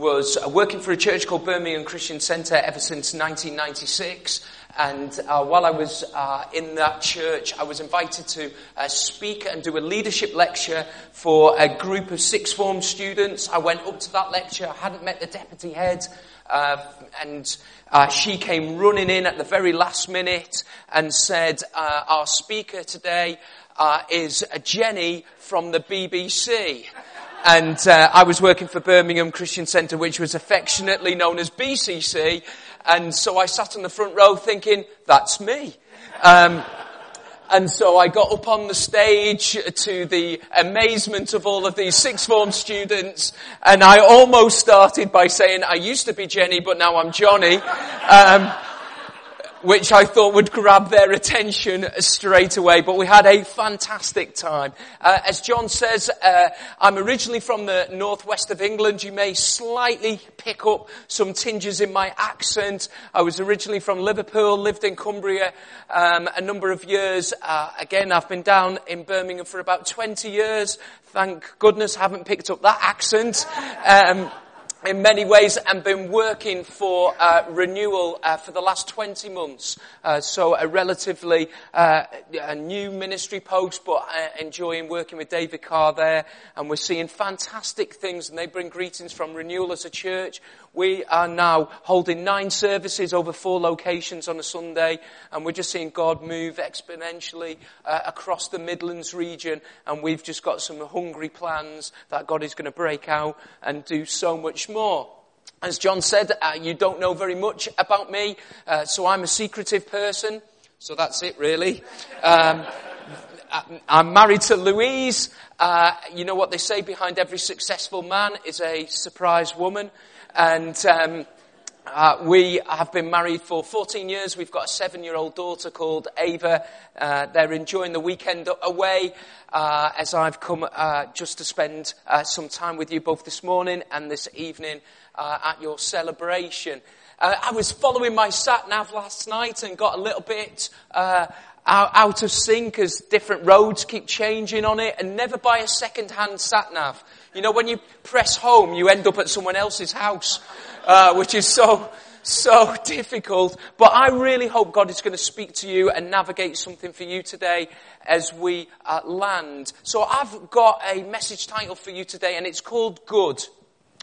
was working for a church called Birmingham Christian Centre ever since 1996. And uh, while I was uh, in that church, I was invited to uh, speak and do a leadership lecture for a group of sixth form students. I went up to that lecture. I hadn't met the deputy head. Uh, and uh, she came running in at the very last minute and said, uh, Our speaker today is Jenny from the BBC. And I was working for Birmingham Christian Centre, which was affectionately known as BCC. And so I sat in the front row thinking, that's me. Um, and so I got up on the stage to the amazement of all of these sixth form students, and I almost started by saying, I used to be Jenny, but now I'm Johnny. Um, which I thought would grab their attention straight away. But we had a fantastic time. Uh, as John says, uh, I'm originally from the northwest of England. You may slightly pick up some tinges in my accent. I was originally from Liverpool, lived in Cumbria um, a number of years. Uh, again, I've been down in Birmingham for about 20 years. Thank goodness I haven't picked up that accent. Um, in many ways and been working for uh, renewal uh, for the last 20 months. Uh, so a relatively uh, a new ministry post, but uh, enjoying working with David Carr there. And we're seeing fantastic things and they bring greetings from renewal as a church. We are now holding nine services over four locations on a Sunday, and we're just seeing God move exponentially uh, across the Midlands region, and we've just got some hungry plans that God is going to break out and do so much more. As John said, uh, you don't know very much about me, uh, so I'm a secretive person, so that's it really. Um, I'm married to Louise. Uh, you know what they say behind every successful man is a surprise woman. And um, uh, we have been married for 14 years. We've got a seven-year-old daughter called Ava. Uh, they're enjoying the weekend away uh, as I've come uh, just to spend uh, some time with you both this morning and this evening uh, at your celebration. I was following my sat nav last night and got a little bit out of sync as different roads keep changing on it and never buy a second-hand sat nav. You know, when you press home, you end up at someone else's house, uh, which is so, so difficult. But I really hope God is going to speak to you and navigate something for you today as we uh, land. So I've got a message title for you today and it's called Good.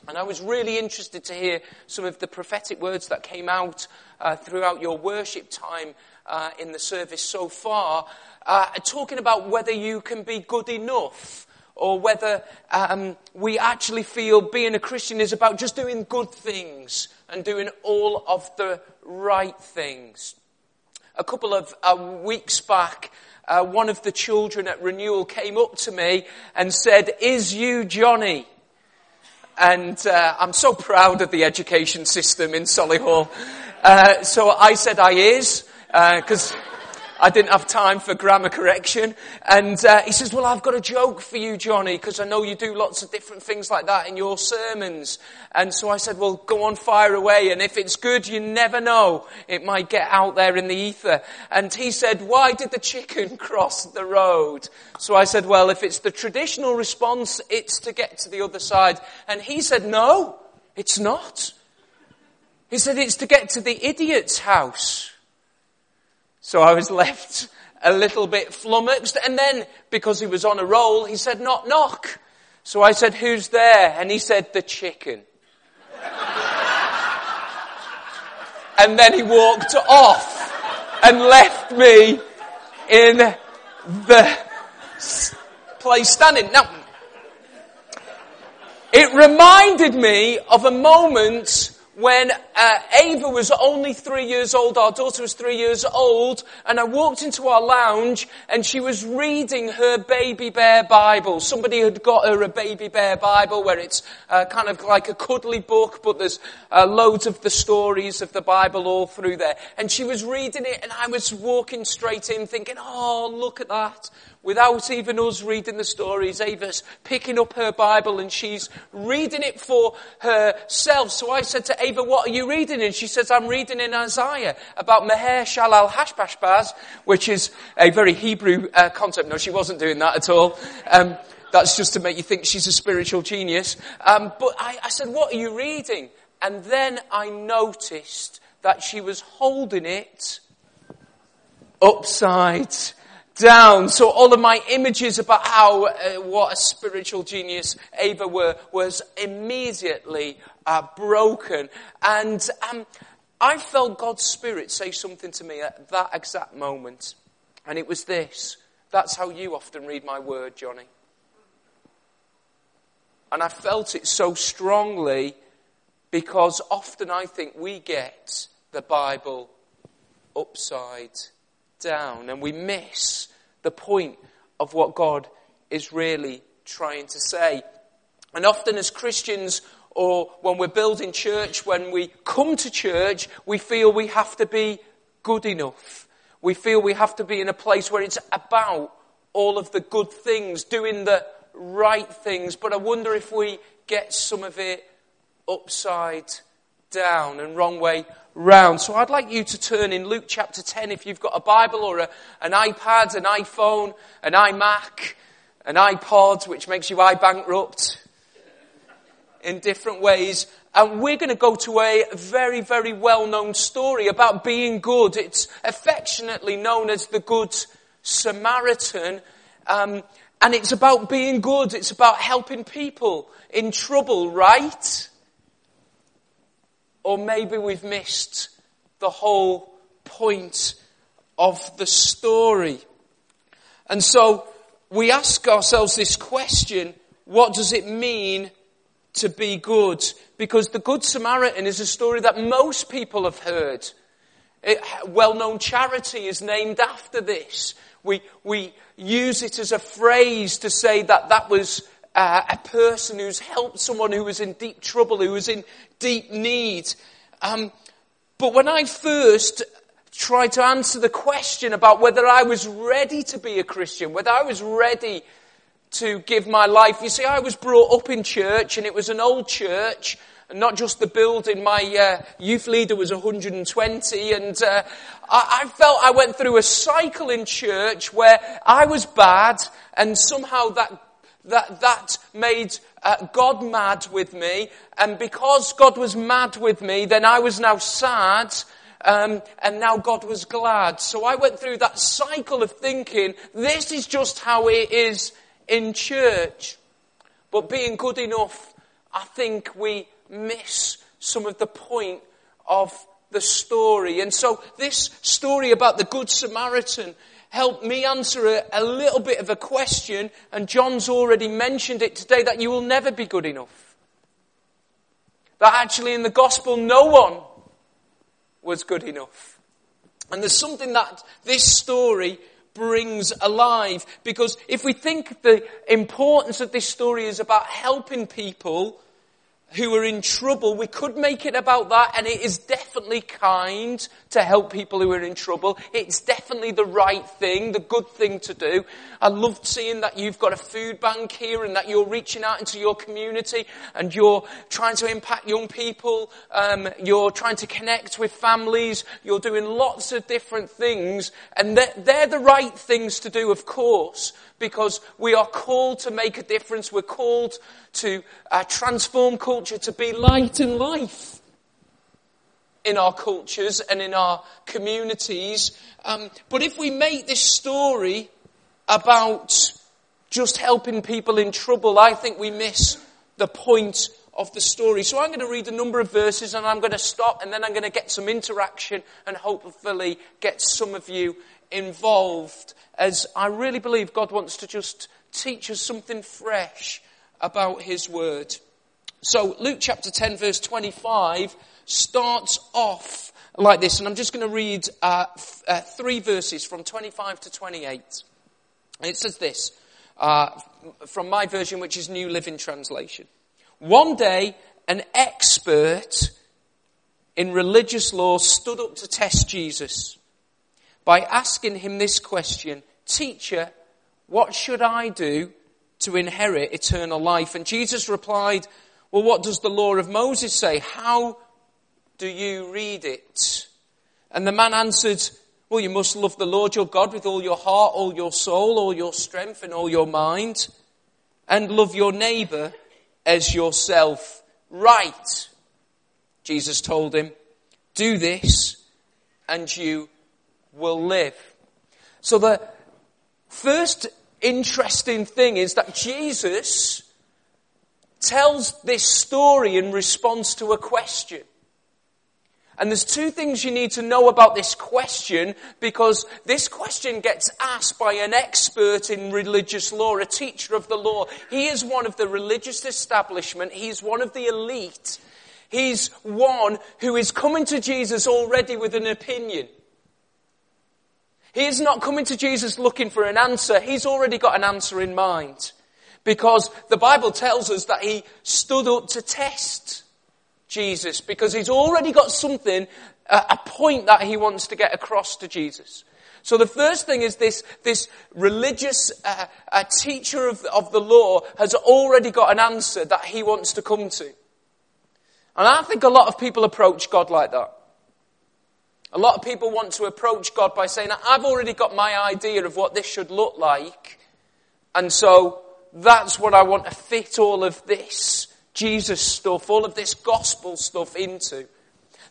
And I was really interested to hear some of the prophetic words that came out uh, throughout your worship time uh, in the service so far, uh, talking about whether you can be good enough or whether um, we actually feel being a Christian is about just doing good things and doing all of the right things. A couple of uh, weeks back, uh, one of the children at Renewal came up to me and said, Is you Johnny? And uh, I'm so proud of the education system in Solihull. Uh, so I said I is, because uh, I didn't have time for grammar correction. And uh, he says, well, I've got a joke for you, Johnny, because I know you do lots of different things like that in your sermons. And so I said, well, go on, fire away. And if it's good, you never know. It might get out there in the ether. And he said, why did the chicken cross the road? So I said, well, if it's the traditional response, it's to get to the other side. And he said, no, it's not. He said, it's to get to the idiot's house. So I was left a little bit flummoxed. And then, because he was on a roll, he said, knock, knock. So I said, who's there? And he said, the chicken. and then he walked off and left me in the place standing. Now, it reminded me of a moment when uh, Ava was only three years old, our daughter was three years old, and I walked into our lounge and she was reading her baby bear Bible. Somebody had got her a baby bear Bible where it's uh, kind of like a cuddly book, but there's uh, loads of the stories of the Bible all through there. And she was reading it and I was walking straight in thinking, oh, look at that without even us reading the stories. Ava's picking up her Bible and she's reading it for herself. So I said to Ava, what are you reading? And she says, I'm reading in Isaiah about Meher Shalal Hashbashbaz, which is a very Hebrew uh, concept. No, she wasn't doing that at all. Um, That's just to make you think she's a spiritual genius. Um, but I, I said, what are you reading? And then I noticed that she was holding it upside down. So all of my images about how, uh, what a spiritual genius Ava were, was immediately uh, broken. And um, I felt God's Spirit say something to me at that exact moment. And it was this. That's how you often read my word, Johnny. And I felt it so strongly because often I think we get the Bible upside down and we miss the point of what God is really trying to say. And often as Christians, or when we're building church, when we come to church, we feel we have to be good enough. We feel we have to be in a place where it's about all of the good things, doing the right things. But I wonder if we get some of it upside down and wrong way round. So I'd like you to turn in Luke chapter 10 if you've got a Bible or a, an iPad, an iPhone, an iMac, an iPod, which makes you iBankrupt in different ways. And we're going to go to a very, very well-known story about being good. It's affectionately known as the Good Samaritan. Um, and it's about being good. It's about helping people in trouble, right? Or maybe we've missed the whole point of the story. And so we ask ourselves this question, what does it mean to be good? Because the Good Samaritan is a story that most people have heard. well-known charity is named after this. We, we use it as a phrase to say that that was uh, a person who's helped someone who was in deep trouble, who was in deep need. Um, but when I first tried to answer the question about whether I was ready to be a Christian, whether I was ready to give my life, you see, I was brought up in church and it was an old church and not just the building. My uh, youth leader was 120, and uh, I, I, felt I went through a cycle in church where I was bad, and somehow that that that made uh, God mad with me, and because God was mad with me, then I was now sad. Um, and now God was glad. So I went through that cycle of thinking, this is just how it is in church. But being good enough, I think we miss some of the point of the story. And so this story about the Good Samaritan helped me answer a, a, little bit of a question, and John's already mentioned it today, that you will never be good enough. That actually in the gospel no one was good enough. And there's something that this story brings alive, because if we think the importance of this story is about helping people, who are in trouble, we could make it about that, and it is definitely kind to help people who are in trouble. It's definitely the right thing, the good thing to do. I loved seeing that you've got a food bank here and that you're reaching out into your community and you're trying to impact young people, um, you're trying to connect with families, you're doing lots of different things, and they're, they're the right things to do, of course because we are called to make a difference. We're called to uh, transform culture, to be light and life in our cultures and in our communities. Um, but if we make this story about just helping people in trouble, I think we miss the point of the story. So I'm going to read a number of verses and I'm going to stop and then I'm going to get some interaction and hopefully get some of you involved as I really believe God wants to just teach us something fresh about His Word. So Luke chapter 10 verse 25 starts off like this, and I'm just going to read uh, f- uh, three verses from 25 to 28. And it says this, uh, from my version, which is New Living Translation. One day, an expert in religious law stood up to test Jesus by asking him this question, Teacher, what should I do to inherit eternal life? And Jesus replied, Well, what does the law of Moses say? How do you read it? And the man answered, Well, you must love the Lord your God with all your heart, all your soul, all your strength, and all your mind, and love your neighbor as yourself right. Jesus told him, do this and you will live. So the first interesting thing is that Jesus tells this story in response to a question. And there's two things you need to know about this question because this question gets asked by an expert in religious law, a teacher of the law. He is one of the religious establishment. He's one of the elite. He's one who is coming to Jesus already with an opinion. He is not coming to Jesus looking for an answer. He's already got an answer in mind. Because the Bible tells us that he stood up to test Jesus because he's already got something, a point that he wants to get across to Jesus. So the first thing is this, this religious uh, teacher of, of the law has already got an answer that he wants to come to. And I think a lot of people approach God like that. A lot of people want to approach God by saying, I've already got my idea of what this should look like. And so that's what I want to fit all of this Jesus stuff, all of this gospel stuff into.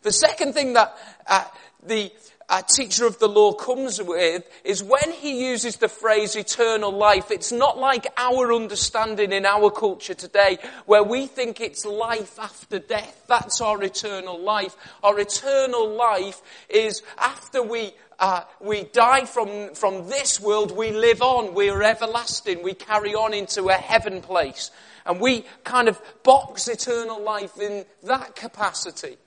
The second thing that uh, the uh, teacher of the law comes with is when he uses the phrase eternal life, it's not like our understanding in our culture today where we think it's life after death. That's our eternal life. Our eternal life is after we uh, we die from, from this world, we live on, we're everlasting, we carry on into a heaven place. And we kind of box eternal life in that capacity.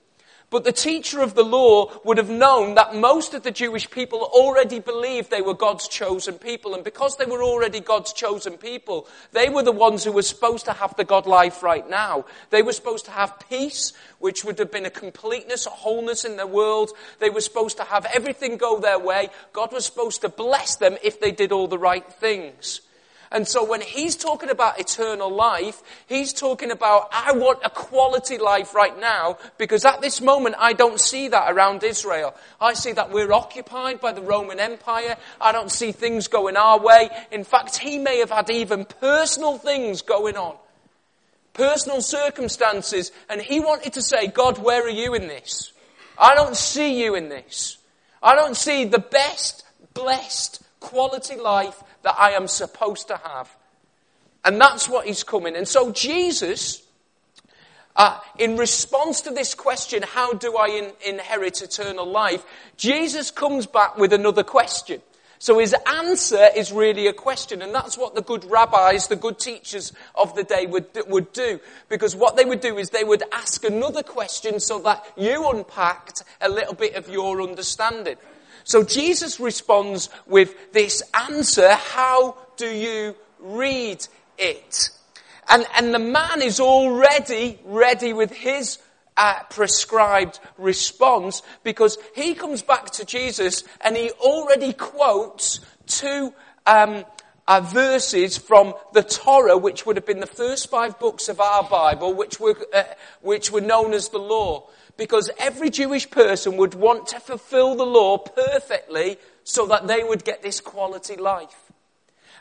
But the teacher of the law would have known that most of the Jewish people already believed they were God's chosen people. And because they were already God's chosen people, they were the ones who were supposed to have the God life right now. They were supposed to have peace, which would have been a completeness, a wholeness in their world. They were supposed to have everything go their way. God was supposed to bless them if they did all the right things. And so when he's talking about eternal life, he's talking about, I want a quality life right now, because at this moment I don't see that around Israel. I see that we're occupied by the Roman Empire. I don't see things going our way. In fact, he may have had even personal things going on. Personal circumstances. And he wanted to say, God, where are you in this? I don't see you in this. I don't see the best, blessed, quality life that I am supposed to have. And that's what he's coming. And so Jesus, uh, in response to this question, how do I in- inherit eternal life? Jesus comes back with another question. So his answer is really a question, and that's what the good rabbis, the good teachers of the day would, would do. Because what they would do is they would ask another question so that you unpacked a little bit of your understanding. So Jesus responds with this answer, how do you read it? And, and the man is already ready with his uh, prescribed response because he comes back to Jesus and he already quotes two um, uh, verses from the Torah, which would have been the first five books of our Bible, which were, uh, which were known as the law because every Jewish person would want to fulfill the law perfectly so that they would get this quality life.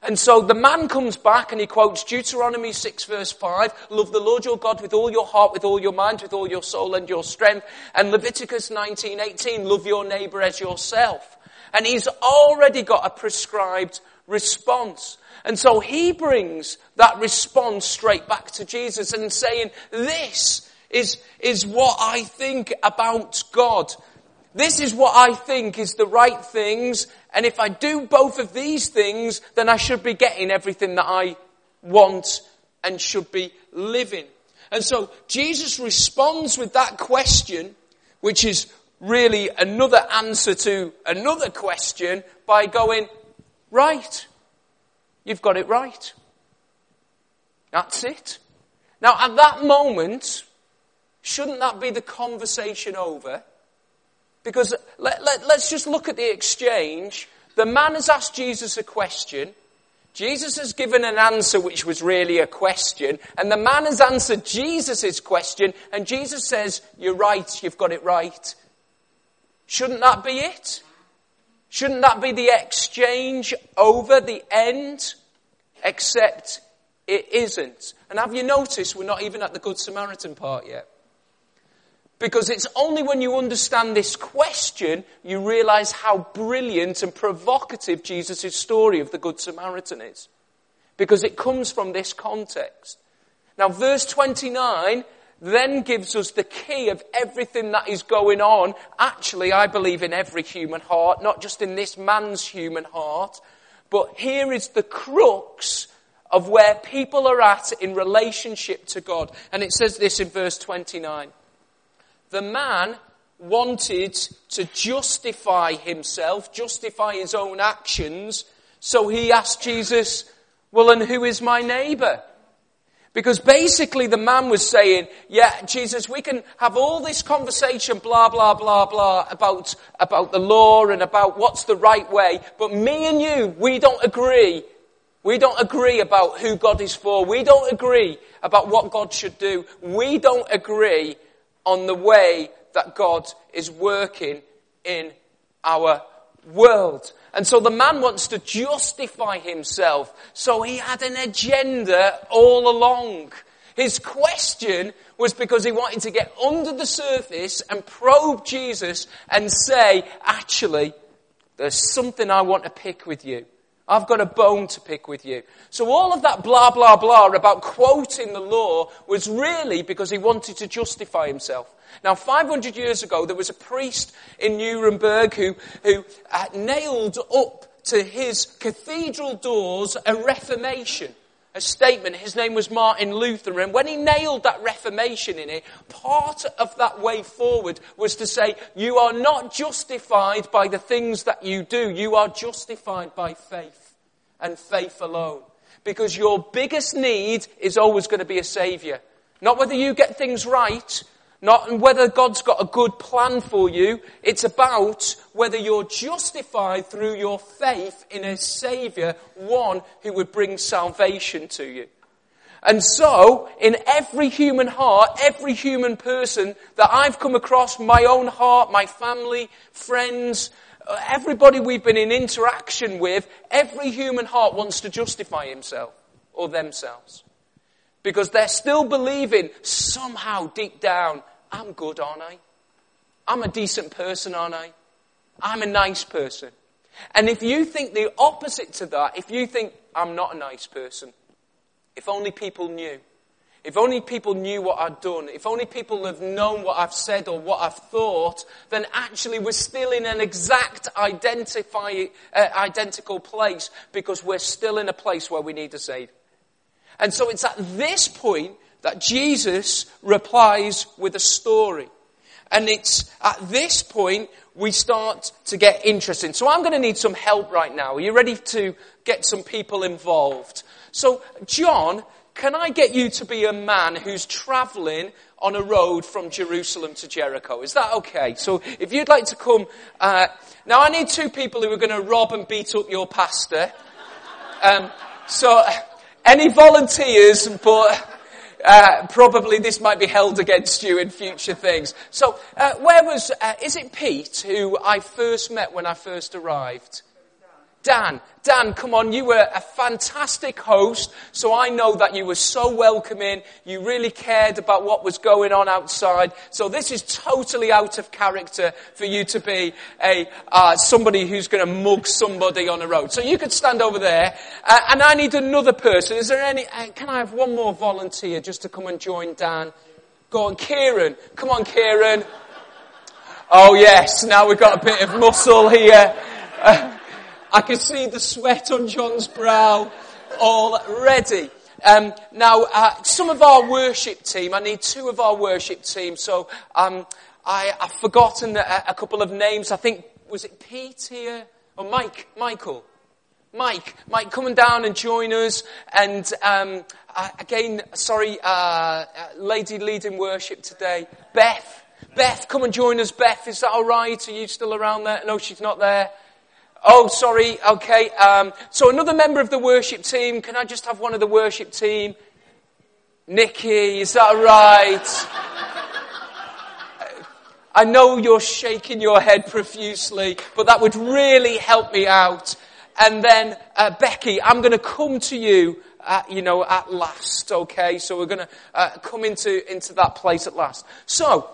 And so the man comes back and he quotes Deuteronomy 6 verse 5, love the Lord your God with all your heart, with all your mind, with all your soul and your strength. And Leviticus 19, 18, love your neighbor as yourself. And he's already got a prescribed response. And so he brings that response straight back to Jesus and saying, this is, is what I think about God. This is what I think is the right things, and if I do both of these things, then I should be getting everything that I want and should be living. And so Jesus responds with that question, which is really another answer to another question by going, right. You've got it right. That's it. Now at that moment, Shouldn't that be the conversation over? Because let, let, let's just look at the exchange. The man has asked Jesus a question. Jesus has given an answer which was really a question, and the man has answered Jesus' question, and Jesus says, You're right, you've got it right. Shouldn't that be it? Shouldn't that be the exchange over the end? Except it isn't. And have you noticed we're not even at the Good Samaritan part yet? Because it's only when you understand this question you realize how brilliant and provocative Jesus' story of the Good Samaritan is. Because it comes from this context. Now, verse 29 then gives us the key of everything that is going on. Actually, I believe in every human heart, not just in this man's human heart. But here is the crux of where people are at in relationship to God. And it says this in verse 29 the man wanted to justify himself, justify his own actions, so he asked Jesus, well, and who is my neighbor? Because basically the man was saying, yeah, Jesus, we can have all this conversation, blah, blah, blah, blah, about, about the law and about what's the right way, but me and you, we don't agree. We don't agree about who God is for. We don't agree about what God should do. We don't agree on the way that God is working in our world. And so the man wants to justify himself. So he had an agenda all along. His question was because he wanted to get under the surface and probe Jesus and say, actually, there's something I want to pick with you. I've got a bone to pick with you. So all of that blah, blah, blah about quoting the law was really because he wanted to justify himself. Now, 500 years ago, there was a priest in Nuremberg who, who uh, nailed up to his cathedral doors a reformation, a statement. His name was Martin Luther. And when he nailed that reformation in it, part of that way forward was to say, you are not justified by the things that you do. You are justified by faith and faith alone. Because your biggest need is always going to be a savior. Not whether you get things right, not whether God's got a good plan for you. It's about whether you're justified through your faith in a Savior, one who would bring salvation to you. And so, in every human heart, every human person that I've come across, my own heart, my family, friends, uh, everybody we've been in interaction with, every human heart wants to justify himself or themselves. Because they're still believing somehow deep down, I'm good, aren't I? I'm a decent person, aren't I? I'm a nice person. And if you think the opposite to that, if you think I'm not a nice person, if only people knew, if only people knew what I'd done, if only people have known what I've said or what I've thought, then actually we're still in an exact identify, uh, identical place because we're still in a place where we need a Savior. And so it's at this point that Jesus replies with a story. And it's at this point we start to get interesting. So I'm going to need some help right now. Are you ready to get some people involved? So, John, can I get you to be a man who's traveling on a road from Jerusalem to Jericho? Is that okay? So, if you'd like to come, uh, now I need two people who are going to rob and beat up your pastor. Um, so, any volunteers, but uh, probably this might be held against you in future things. So, uh, where was, uh, is it Pete who I first met when I first arrived? Dan, Dan, come on, you were a fantastic host, so I know that you were so welcoming. You really cared about what was going on outside. So this is totally out of character for you to be a uh, somebody who's going to mug somebody on the road. So you could stand over there, uh, and I need another person. Is there any? Uh, can I have one more volunteer just to come and join Dan? Go on, Kieran. Come on, Kieran. Oh yes, now we've got a bit of muscle here. I can see the sweat on John's brow already. Um, now, uh, some of our worship team, I need two of our worship team, so um, I, have forgotten a, a, couple of names. I think, was it Pete here? Or Mike? Michael? Mike, Mike, coming down and join us. And um, uh, again, sorry, uh, uh, lady leading worship today, Beth. Beth, come and join us. Beth, is that all right? Are you still around there? No, she's not there. Oh, sorry. Okay. Um, so another member of the worship team. Can I just have one of the worship team? Nikki, is that right? I know you're shaking your head profusely, but that would really help me out. And then, uh, Becky, I'm going to come to you uh, you know, at last, okay? So we're going to uh, come into, into that place at last. So,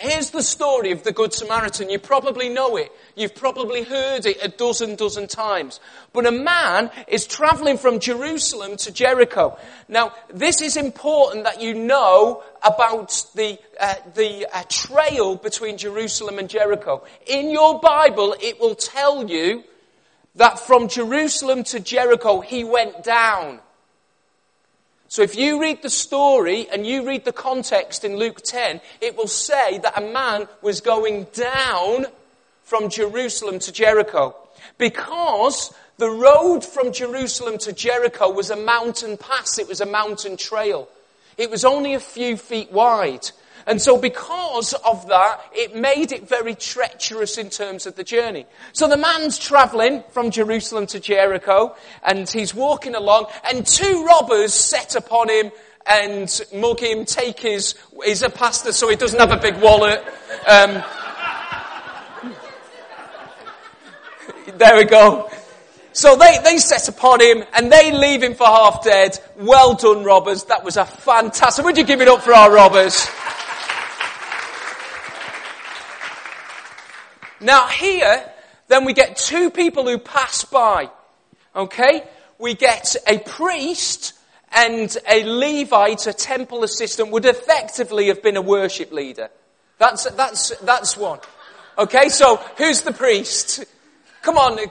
Here's the story of the Good Samaritan. You probably know it. You've probably heard it a dozen, dozen times. But a man is traveling from Jerusalem to Jericho. Now, this is important that you know about the, uh, the uh, trail between Jerusalem and Jericho. In your Bible, it will tell you that from Jerusalem to Jericho, he went down. So if you read the story and you read the context in Luke 10, it will say that a man was going down from Jerusalem to Jericho. Because the road from Jerusalem to Jericho was a mountain pass, it was a mountain trail. It was only a few feet wide. And so because of that, it made it very treacherous in terms of the journey. So the man's traveling from Jerusalem to Jericho and he's walking along and two robbers set upon him and mug him, take his, he's a pastor so he doesn't have a big wallet. Um, there we go. So they, they set upon him and they leave him for half dead. Well done, robbers. That was a fantastic. Would you give it up for our robbers? Now here, then we get two people who pass by. Okay? We get a priest and a Levite, a temple assistant, would effectively have been a worship leader. That's, that's, that's one. Okay, so who's the priest? Come on, uh,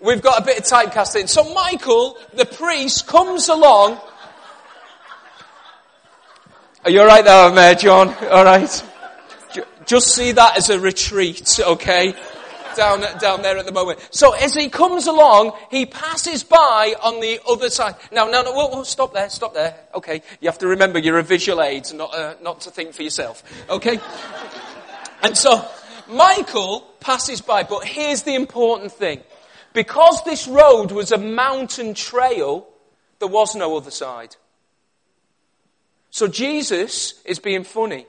we've got a bit of typecasting. So Michael, the priest, comes along. Are you alright there, Mayor John? Alright? Just see that as a retreat, okay? Down, down there at the moment. So as he comes along, he passes by on the other side. Now, no, whoa, whoa, stop there, stop there. Okay, you have to remember you're a visual aid, not, uh, not to think for yourself. Okay? and so, Michael passes by, but here's the important thing. Because this road was a mountain trail, there was no other side. So Jesus is being funny.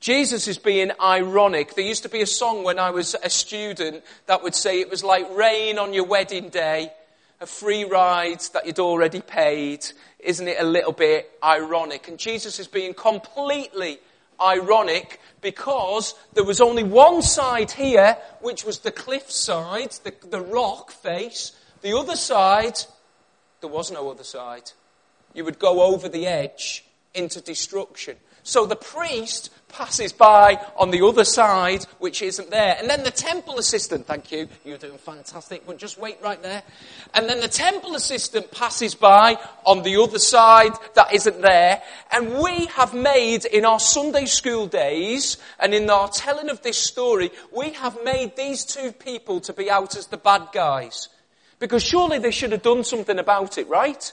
Jesus is being ironic. There used to be a song when I was a student that would say it was like rain on your wedding day, a free ride that you'd already paid. Isn't it a little bit ironic? And Jesus is being completely ironic because there was only one side here, which was the cliff side, the, the rock face. The other side, there was no other side. You would go over the edge into destruction. So the priest passes by on the other side, which isn't there. And then the temple assistant, thank you, you're doing fantastic, but just wait right there. And then the temple assistant passes by on the other side that isn't there. And we have made in our Sunday school days and in our telling of this story, we have made these two people to be out as the bad guys. Because surely they should have done something about it, right?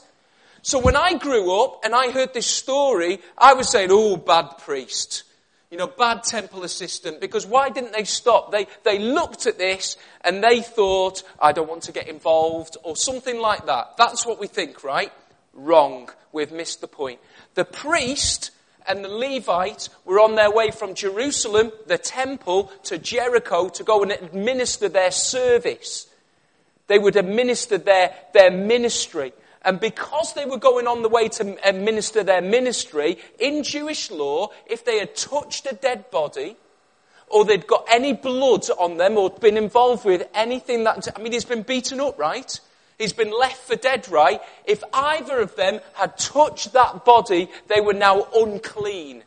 So when I grew up and I heard this story, I was saying, oh, bad priest. You know, bad temple assistant. Because why didn't they stop? They, they looked at this and they thought, I don't want to get involved or something like that. That's what we think, right? Wrong. We've missed the point. The priest and the Levite were on their way from Jerusalem, the temple, to Jericho to go and administer their service. They would administer their, their ministry. And because they were going on the way to uh, administer their ministry, in Jewish law, if they had touched a dead body, or they'd got any blood on them, or been involved with anything that, I mean, he's been beaten up, right? He's been left for dead, right? If either of them had touched that body, they were now unclean.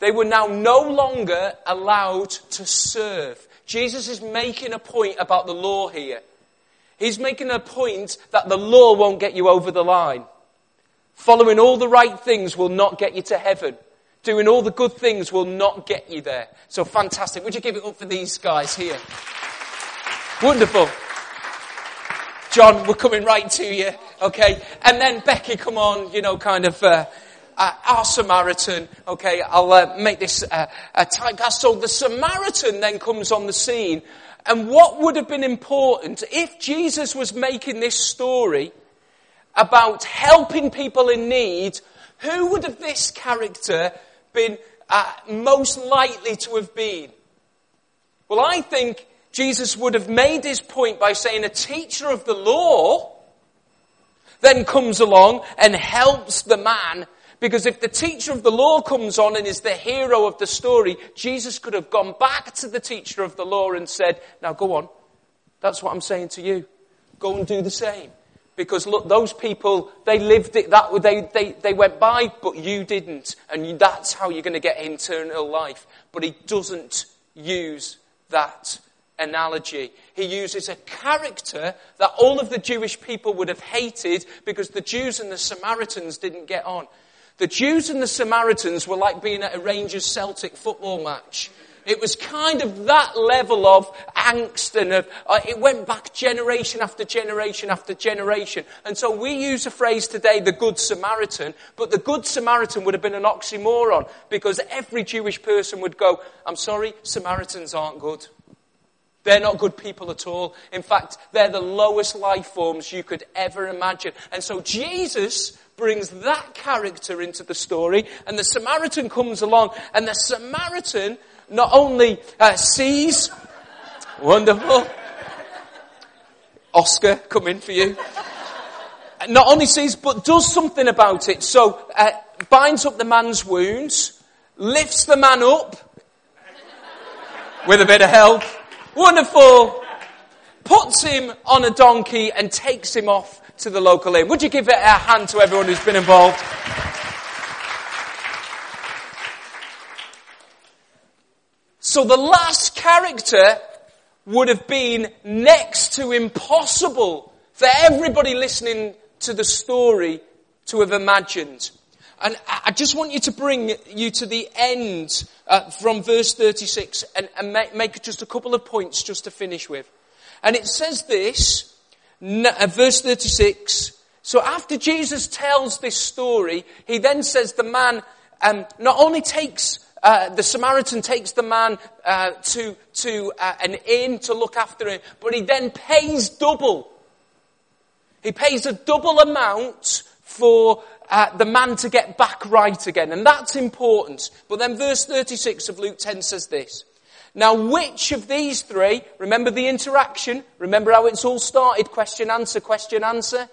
They were now no longer allowed to serve. Jesus is making a point about the law here. He's making a point that the law won't get you over the line. Following all the right things will not get you to heaven. Doing all the good things will not get you there. So fantastic. Would you give it up for these guys here? Wonderful. John, we're coming right to you. Okay. And then Becky, come on, you know, kind of, uh, uh, our Samaritan. Okay, I'll uh, make this uh, a typecast. So the Samaritan then comes on the scene and what would have been important if Jesus was making this story about helping people in need, who would have this character been uh, most likely to have been? Well, I think Jesus would have made his point by saying a teacher of the law then comes along and helps the man because if the teacher of the law comes on and is the hero of the story, Jesus could have gone back to the teacher of the law and said, now go on. That's what I'm saying to you. Go and do the same. Because look, those people, they lived it that way, they, they, they went by, but you didn't. And that's how you're going to get eternal life. But he doesn't use that analogy. He uses a character that all of the Jewish people would have hated because the Jews and the Samaritans didn't get on. The Jews and the Samaritans were like being at a Rangers Celtic football match. It was kind of that level of angst and of, uh, it went back generation after generation after generation. And so we use a phrase today, the Good Samaritan, but the Good Samaritan would have been an oxymoron because every Jewish person would go, I'm sorry, Samaritans aren't good. They're not good people at all. In fact, they're the lowest life forms you could ever imagine. And so Jesus brings that character into the story, and the Samaritan comes along, and the Samaritan not only uh, sees, wonderful, Oscar, come in for you. Not only sees, but does something about it. So, uh, binds up the man's wounds, lifts the man up, with a bit of help, wonderful, puts him on a donkey and takes him off to the local inn. Would you give a hand to everyone who's been involved? So the last character would have been next to impossible for everybody listening to the story to have imagined. And I just want you to bring you to the end uh, from verse 36 and, and make, make just a couple of points just to finish with. And it says this, uh, verse 36. So after Jesus tells this story, he then says the man um, not only takes uh, the Samaritan takes the man uh, to, to uh, an inn to look after him, but he then pays double. He pays a double amount for uh, the man to get back right again. And that's important. But then verse 36 of Luke 10 says this. Now, which of these three, remember the interaction, remember how it's all started, question, answer, question, answer?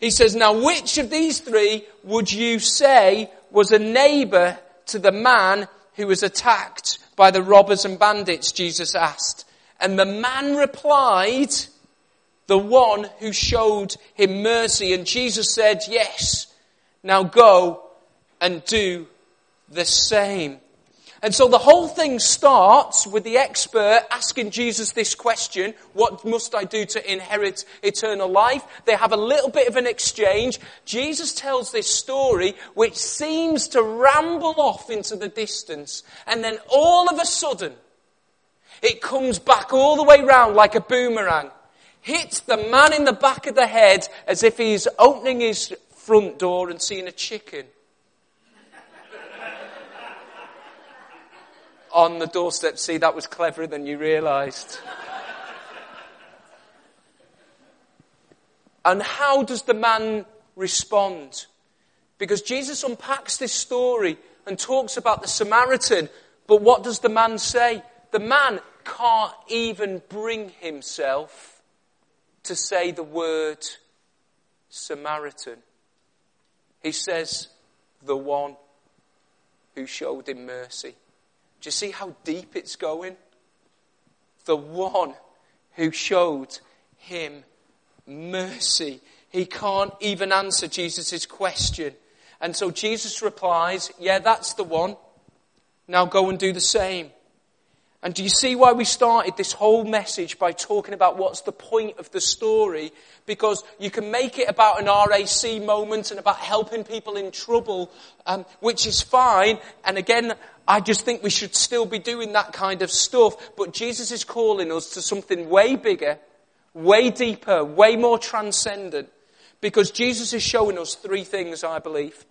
He says, now which of these three would you say was a neighbor to the man who was attacked by the robbers and bandits? Jesus asked. And the man replied, the one who showed him mercy. And Jesus said, yes, now go and do the same. And so the whole thing starts with the expert asking Jesus this question, what must I do to inherit eternal life? They have a little bit of an exchange. Jesus tells this story which seems to ramble off into the distance. And then all of a sudden, it comes back all the way round like a boomerang. Hits the man in the back of the head as if he's opening his front door and seeing a chicken. on the doorstep. See, that was cleverer than you realized. and how does the man respond? Because Jesus unpacks this story and talks about the Samaritan, but what does the man say? The man can't even bring himself to say the word Samaritan. He says, the one who showed him mercy. Do you see how deep it's going? The one who showed him mercy. He can't even answer Jesus' question. And so Jesus replies, Yeah, that's the one. Now go and do the same. And do you see why we started this whole message by talking about what's the point of the story? Because you can make it about an RAC moment and about helping people in trouble, um, which is fine. And again, I just think we should still be doing that kind of stuff. But Jesus is calling us to something way bigger, way deeper, way more transcendent. Because Jesus is showing us three things, I believe.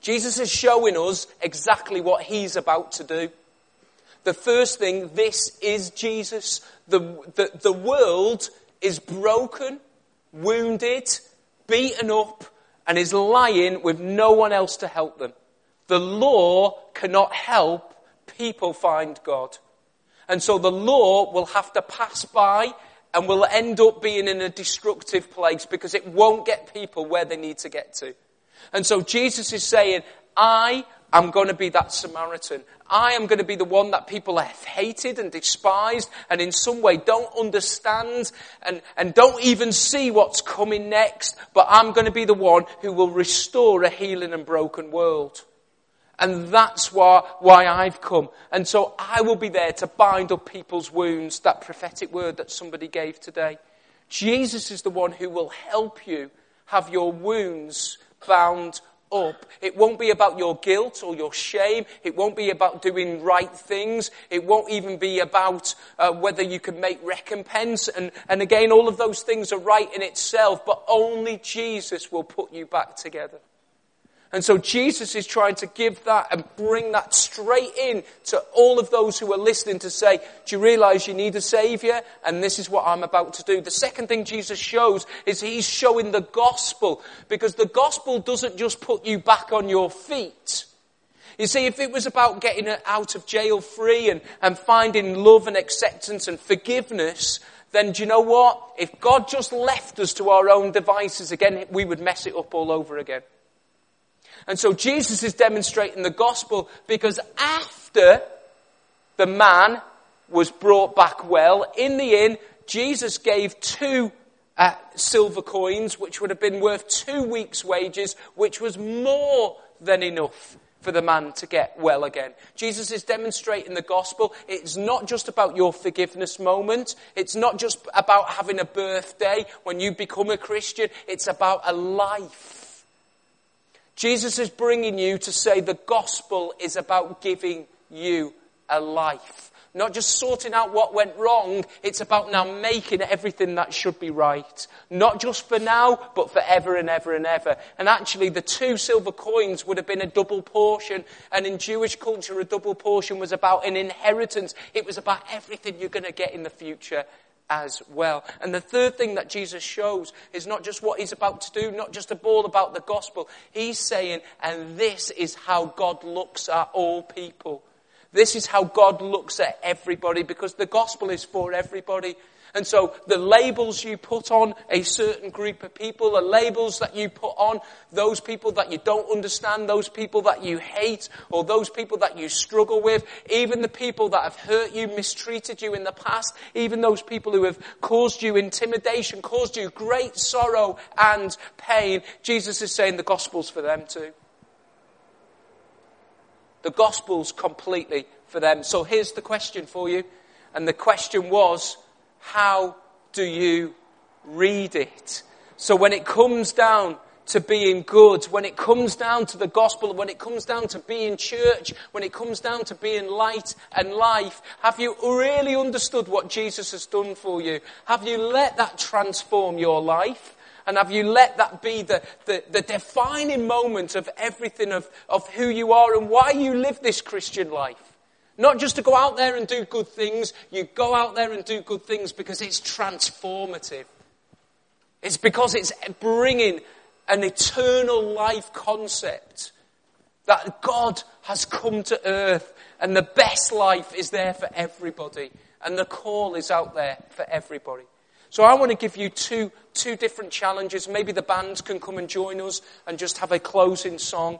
Jesus is showing us exactly what he's about to do. The first thing, this is Jesus. The, the, the world is broken, wounded, beaten up, and is lying with no one else to help them. The law cannot help people find God. And so the law will have to pass by and will end up being in a destructive place because it won't get people where they need to get to. And so Jesus is saying, I am going to be that Samaritan. I am going to be the one that people have hated and despised and in some way don't understand and, and don't even see what's coming next. But I'm going to be the one who will restore a healing and broken world. And that's why, why I've come. And so I will be there to bind up people's wounds, that prophetic word that somebody gave today. Jesus is the one who will help you have your wounds bound up. It won't be about your guilt or your shame. It won't be about doing right things. It won't even be about uh, whether you can make recompense. And, and again, all of those things are right in itself, but only Jesus will put you back together. And so Jesus is trying to give that and bring that straight in to all of those who are listening to say, do you realize you need a savior? And this is what I'm about to do. The second thing Jesus shows is he's showing the gospel because the gospel doesn't just put you back on your feet. You see, if it was about getting out of jail free and, and finding love and acceptance and forgiveness, then do you know what? If God just left us to our own devices again, we would mess it up all over again. And so Jesus is demonstrating the gospel because after the man was brought back well, in the inn, Jesus gave two uh, silver coins, which would have been worth two weeks' wages, which was more than enough for the man to get well again. Jesus is demonstrating the gospel. It's not just about your forgiveness moment. It's not just about having a birthday when you become a Christian. It's about a life Jesus is bringing you to say the gospel is about giving you a life. Not just sorting out what went wrong, it's about now making everything that should be right. Not just for now, but for ever and ever and ever. And actually, the two silver coins would have been a double portion. And in Jewish culture, a double portion was about an inheritance. It was about everything you're going to get in the future as well. And the third thing that Jesus shows is not just what he's about to do, not just a ball about the gospel. He's saying, and this is how God looks at all people. This is how God looks at everybody because the gospel is for everybody. And so the labels you put on a certain group of people, the labels that you put on those people that you don't understand, those people that you hate, or those people that you struggle with, even the people that have hurt you, mistreated you in the past, even those people who have caused you intimidation, caused you great sorrow and pain, Jesus is saying the gospel's for them too. The gospel's completely for them. So here's the question for you. And the question was, how do you read it? So when it comes down to being good, when it comes down to the gospel, when it comes down to being church, when it comes down to being light and life, have you really understood what Jesus has done for you? Have you let that transform your life? And have you let that be the, the, the defining moment of everything of, of who you are and why you live this Christian life? Not just to go out there and do good things. You go out there and do good things because it's transformative. It's because it's bringing an eternal life concept that God has come to earth and the best life is there for everybody and the call is out there for everybody. So I want to give you two, two different challenges. Maybe the bands can come and join us and just have a closing song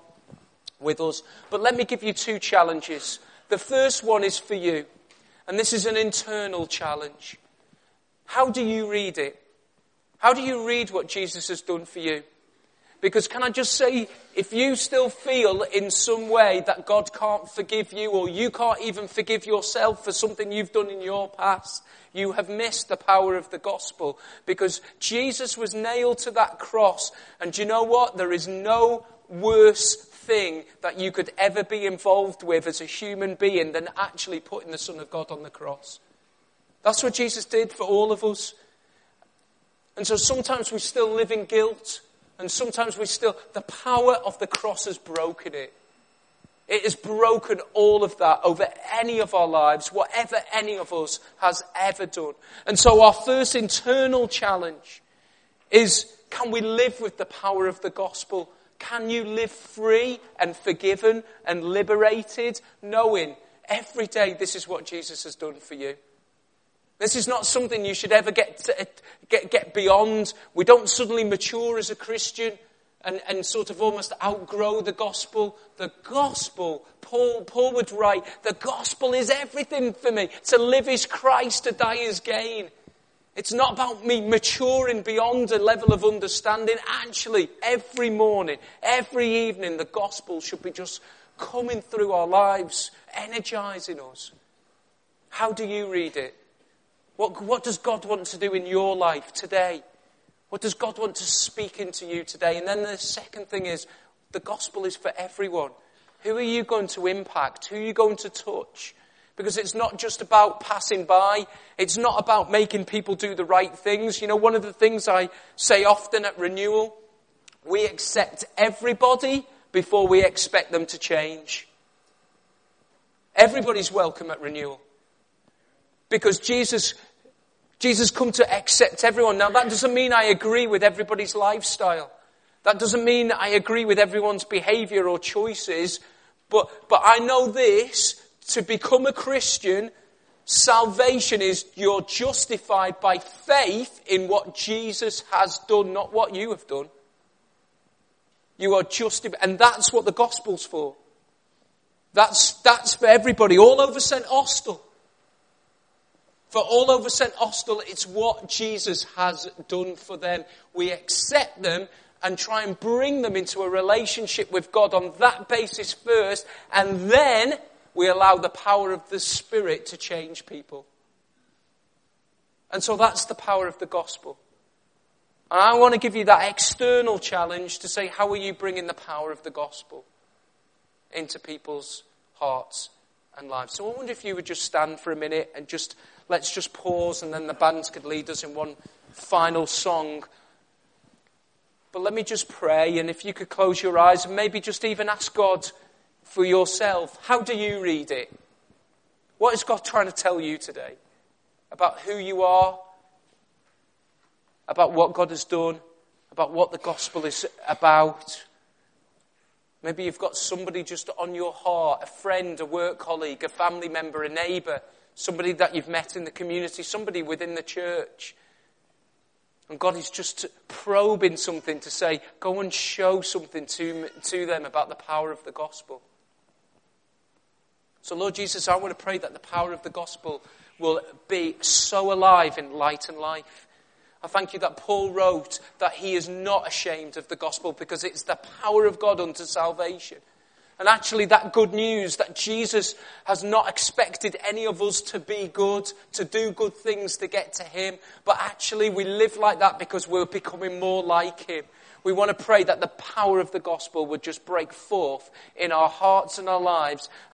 with us. But let me give you two challenges the first one is for you, and this is an internal challenge. How do you read it? How do you read what Jesus has done for you? Because can I just say, if you still feel in some way that God can't forgive you or you can't even forgive yourself for something you've done in your past, you have missed the power of the gospel. Because Jesus was nailed to that cross. And do you know what? There is no worse thing that you could ever be involved with as a human being than actually putting the Son of God on the cross. That's what Jesus did for all of us. And so sometimes we still live in guilt, and sometimes we still, the power of the cross has broken it. It has broken all of that over any of our lives, whatever any of us has ever done. And so our first internal challenge is can we live with the power of the gospel can you live free and forgiven and liberated, knowing every day this is what Jesus has done for you? This is not something you should ever get, to, get, get beyond. We don't suddenly mature as a Christian and, and sort of almost outgrow the gospel. The gospel, Paul, Paul would write, the gospel is everything for me. To live is Christ, to die is gain. It's not about me maturing beyond a level of understanding. Actually, every morning, every evening, the gospel should be just coming through our lives, energizing us. How do you read it? What, what does God want to do in your life today? What does God want to speak into you today? And then the second thing is the gospel is for everyone. Who are you going to impact? Who are you going to touch? Because it's not just about passing by. It's not about making people do the right things. You know, one of the things I say often at renewal, we accept everybody before we expect them to change. Everybody's welcome at renewal. Because Jesus Jesus come to accept everyone. Now that doesn't mean I agree with everybody's lifestyle. That doesn't mean I agree with everyone's behavior or choices. But, but I know this, to become a Christian, salvation is you're justified by faith in what Jesus has done, not what you have done. You are justified, and that's what the gospel's for. That's, that's for everybody, all over St. Austell. For all over St. Austell, it's what Jesus has done for them. We accept them and try and bring them into a relationship with God on that basis first, and then we allow the power of the Spirit to change people. And so that's the power of the gospel. And I want to give you that external challenge to say, how are you bringing the power of the gospel into people's hearts and lives? So I wonder if you would just stand for a minute and just let's just pause and then the band could lead us in one final song. But let me just pray, and if you could close your eyes and maybe just even ask God for yourself how do you read it? What is God trying to tell you today? About who you are, about what God has done, about what the gospel is about. Maybe you've got somebody just on your heart, a friend, a work colleague, a family member, a neighbour somebody that you've met in the community, somebody within the church. And God is just probing something to say, go and show something to, to them about the power of the gospel. So, Lord Jesus, I want to pray that the power of the gospel will be so alive in light and life. I thank you that Paul wrote that he is not ashamed of the gospel because it's the power of God unto salvation. And actually, that good news that Jesus has not expected any of us to be good, to do good things to get to Him, but actually we live like that because we're becoming more like Him. We want to pray that the power of the gospel would just break forth in our hearts and our lives